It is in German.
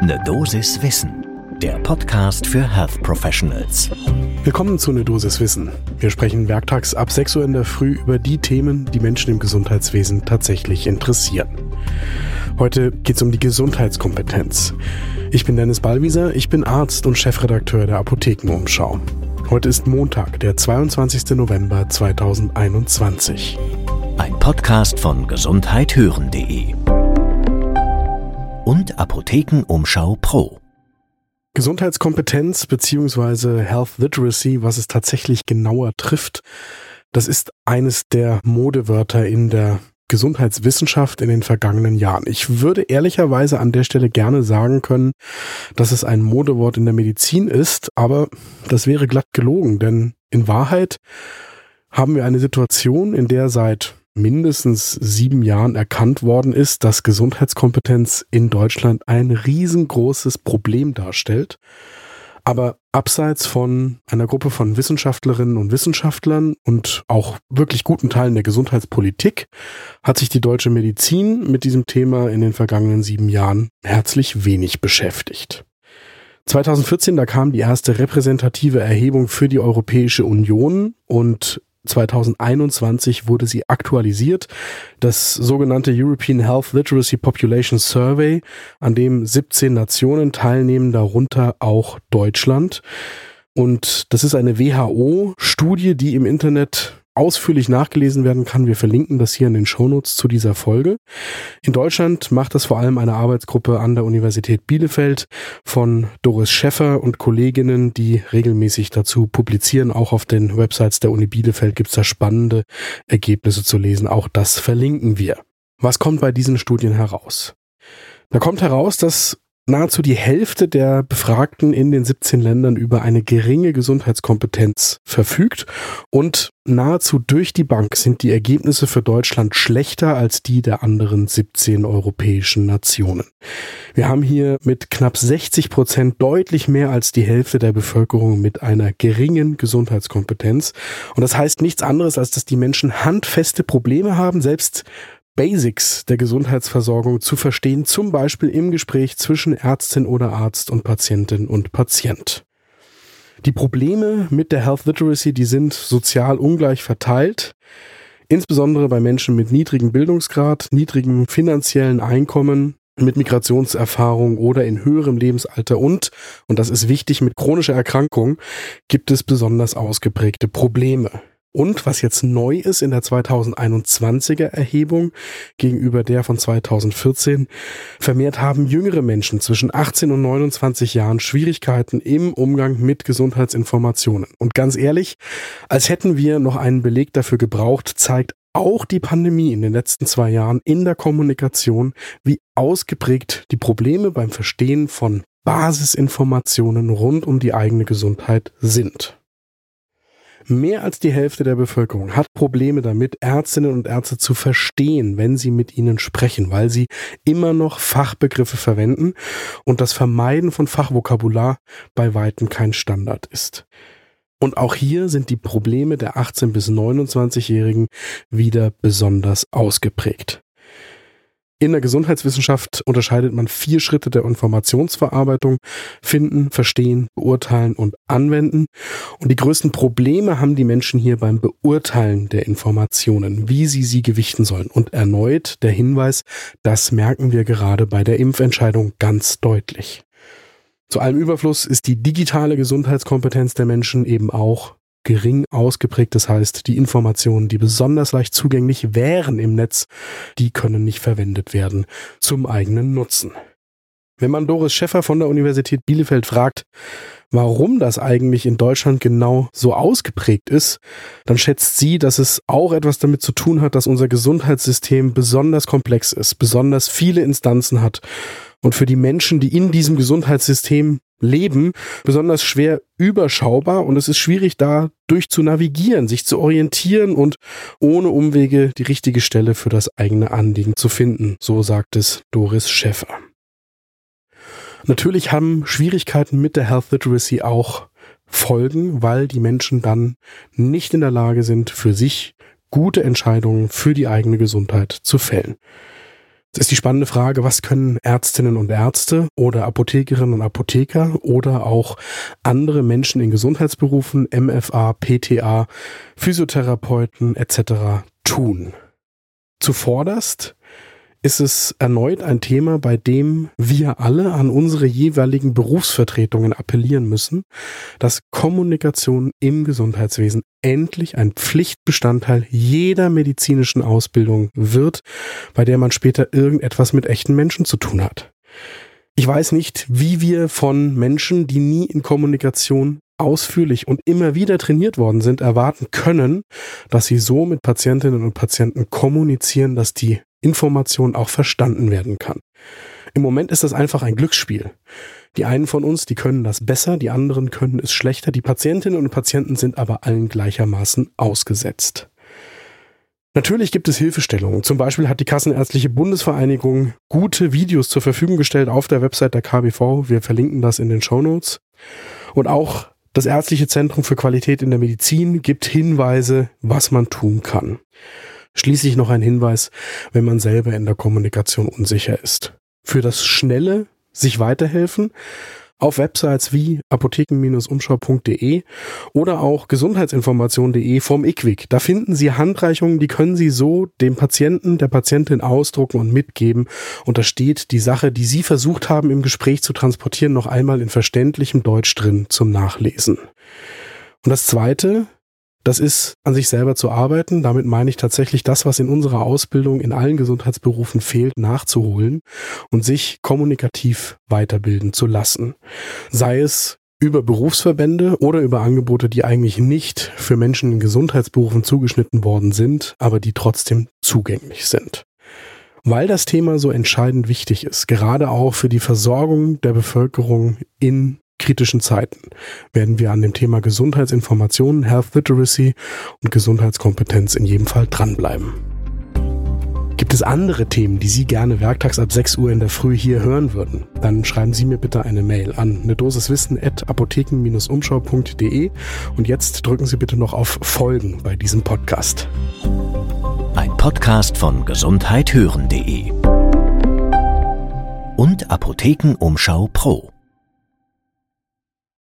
Ne Dosis Wissen, der Podcast für Health Professionals. Willkommen zu Ne Dosis Wissen. Wir sprechen werktags ab 6 Uhr in der Früh über die Themen, die Menschen im Gesundheitswesen tatsächlich interessieren. Heute geht es um die Gesundheitskompetenz. Ich bin Dennis Ballwieser, ich bin Arzt und Chefredakteur der Apothekenumschau. Heute ist Montag, der 22. November 2021. Ein Podcast von gesundheithören.de und Apothekenumschau Pro. Gesundheitskompetenz bzw. Health Literacy, was es tatsächlich genauer trifft, das ist eines der Modewörter in der Gesundheitswissenschaft in den vergangenen Jahren. Ich würde ehrlicherweise an der Stelle gerne sagen können, dass es ein Modewort in der Medizin ist, aber das wäre glatt gelogen, denn in Wahrheit haben wir eine Situation, in der seit mindestens sieben Jahren erkannt worden ist, dass Gesundheitskompetenz in Deutschland ein riesengroßes Problem darstellt. Aber abseits von einer Gruppe von Wissenschaftlerinnen und Wissenschaftlern und auch wirklich guten Teilen der Gesundheitspolitik hat sich die deutsche Medizin mit diesem Thema in den vergangenen sieben Jahren herzlich wenig beschäftigt. 2014, da kam die erste repräsentative Erhebung für die Europäische Union und 2021 wurde sie aktualisiert. Das sogenannte European Health Literacy Population Survey, an dem 17 Nationen teilnehmen, darunter auch Deutschland. Und das ist eine WHO-Studie, die im Internet ausführlich nachgelesen werden kann. Wir verlinken das hier in den Shownotes zu dieser Folge. In Deutschland macht das vor allem eine Arbeitsgruppe an der Universität Bielefeld von Doris Schäffer und Kolleginnen, die regelmäßig dazu publizieren. Auch auf den Websites der Uni Bielefeld gibt es da spannende Ergebnisse zu lesen. Auch das verlinken wir. Was kommt bei diesen Studien heraus? Da kommt heraus, dass nahezu die Hälfte der Befragten in den 17 Ländern über eine geringe Gesundheitskompetenz verfügt und nahezu durch die Bank sind die Ergebnisse für Deutschland schlechter als die der anderen 17 europäischen Nationen. Wir haben hier mit knapp 60 Prozent deutlich mehr als die Hälfte der Bevölkerung mit einer geringen Gesundheitskompetenz. Und das heißt nichts anderes, als dass die Menschen handfeste Probleme haben, selbst Basics der Gesundheitsversorgung zu verstehen, zum Beispiel im Gespräch zwischen Ärztin oder Arzt und Patientin und Patient. Die Probleme mit der Health Literacy, die sind sozial ungleich verteilt, insbesondere bei Menschen mit niedrigem Bildungsgrad, niedrigem finanziellen Einkommen, mit Migrationserfahrung oder in höherem Lebensalter und, und das ist wichtig, mit chronischer Erkrankung gibt es besonders ausgeprägte Probleme. Und was jetzt neu ist in der 2021er Erhebung gegenüber der von 2014, vermehrt haben jüngere Menschen zwischen 18 und 29 Jahren Schwierigkeiten im Umgang mit Gesundheitsinformationen. Und ganz ehrlich, als hätten wir noch einen Beleg dafür gebraucht, zeigt auch die Pandemie in den letzten zwei Jahren in der Kommunikation, wie ausgeprägt die Probleme beim Verstehen von Basisinformationen rund um die eigene Gesundheit sind. Mehr als die Hälfte der Bevölkerung hat Probleme damit, Ärztinnen und Ärzte zu verstehen, wenn sie mit ihnen sprechen, weil sie immer noch Fachbegriffe verwenden und das Vermeiden von Fachvokabular bei weitem kein Standard ist. Und auch hier sind die Probleme der 18 bis 29-Jährigen wieder besonders ausgeprägt. In der Gesundheitswissenschaft unterscheidet man vier Schritte der Informationsverarbeitung. Finden, verstehen, beurteilen und anwenden. Und die größten Probleme haben die Menschen hier beim Beurteilen der Informationen, wie sie sie gewichten sollen. Und erneut der Hinweis, das merken wir gerade bei der Impfentscheidung ganz deutlich. Zu allem Überfluss ist die digitale Gesundheitskompetenz der Menschen eben auch gering ausgeprägt. Das heißt, die Informationen, die besonders leicht zugänglich wären im Netz, die können nicht verwendet werden zum eigenen Nutzen. Wenn man Doris Schäffer von der Universität Bielefeld fragt, warum das eigentlich in Deutschland genau so ausgeprägt ist, dann schätzt sie, dass es auch etwas damit zu tun hat, dass unser Gesundheitssystem besonders komplex ist, besonders viele Instanzen hat und für die Menschen, die in diesem Gesundheitssystem leben, besonders schwer überschaubar und es ist schwierig da durch zu navigieren, sich zu orientieren und ohne Umwege die richtige Stelle für das eigene Anliegen zu finden, so sagt es Doris Schäffer. Natürlich haben Schwierigkeiten mit der Health Literacy auch Folgen, weil die Menschen dann nicht in der Lage sind, für sich gute Entscheidungen für die eigene Gesundheit zu fällen. Es ist die spannende Frage, was können Ärztinnen und Ärzte oder Apothekerinnen und Apotheker oder auch andere Menschen in Gesundheitsberufen, MFA, PTA, Physiotherapeuten etc. tun? Zuvorderst ist es erneut ein Thema, bei dem wir alle an unsere jeweiligen Berufsvertretungen appellieren müssen, dass Kommunikation im Gesundheitswesen endlich ein Pflichtbestandteil jeder medizinischen Ausbildung wird, bei der man später irgendetwas mit echten Menschen zu tun hat. Ich weiß nicht, wie wir von Menschen, die nie in Kommunikation ausführlich und immer wieder trainiert worden sind, erwarten können, dass sie so mit Patientinnen und Patienten kommunizieren, dass die Information auch verstanden werden kann. Im Moment ist das einfach ein Glücksspiel. Die einen von uns, die können das besser, die anderen können es schlechter, die Patientinnen und Patienten sind aber allen gleichermaßen ausgesetzt. Natürlich gibt es Hilfestellungen. Zum Beispiel hat die Kassenärztliche Bundesvereinigung gute Videos zur Verfügung gestellt auf der Website der KBV. Wir verlinken das in den Show Notes. Und auch das Ärztliche Zentrum für Qualität in der Medizin gibt Hinweise, was man tun kann. Schließlich noch ein Hinweis, wenn man selber in der Kommunikation unsicher ist. Für das schnelle sich weiterhelfen auf Websites wie apotheken-umschau.de oder auch gesundheitsinformation.de vom IQWIC. Da finden Sie Handreichungen, die können Sie so dem Patienten, der Patientin ausdrucken und mitgeben. Und da steht die Sache, die Sie versucht haben im Gespräch zu transportieren, noch einmal in verständlichem Deutsch drin zum Nachlesen. Und das Zweite, das ist an sich selber zu arbeiten. Damit meine ich tatsächlich das, was in unserer Ausbildung in allen Gesundheitsberufen fehlt, nachzuholen und sich kommunikativ weiterbilden zu lassen. Sei es über Berufsverbände oder über Angebote, die eigentlich nicht für Menschen in Gesundheitsberufen zugeschnitten worden sind, aber die trotzdem zugänglich sind. Weil das Thema so entscheidend wichtig ist, gerade auch für die Versorgung der Bevölkerung in kritischen Zeiten werden wir an dem Thema Gesundheitsinformationen, Health Literacy und Gesundheitskompetenz in jedem Fall dranbleiben. Gibt es andere Themen, die Sie gerne werktags ab 6 Uhr in der Früh hier hören würden? Dann schreiben Sie mir bitte eine Mail an eine apotheken-umschau.de und jetzt drücken Sie bitte noch auf Folgen bei diesem Podcast. Ein Podcast von gesundheithören.de und Apothekenumschau Pro.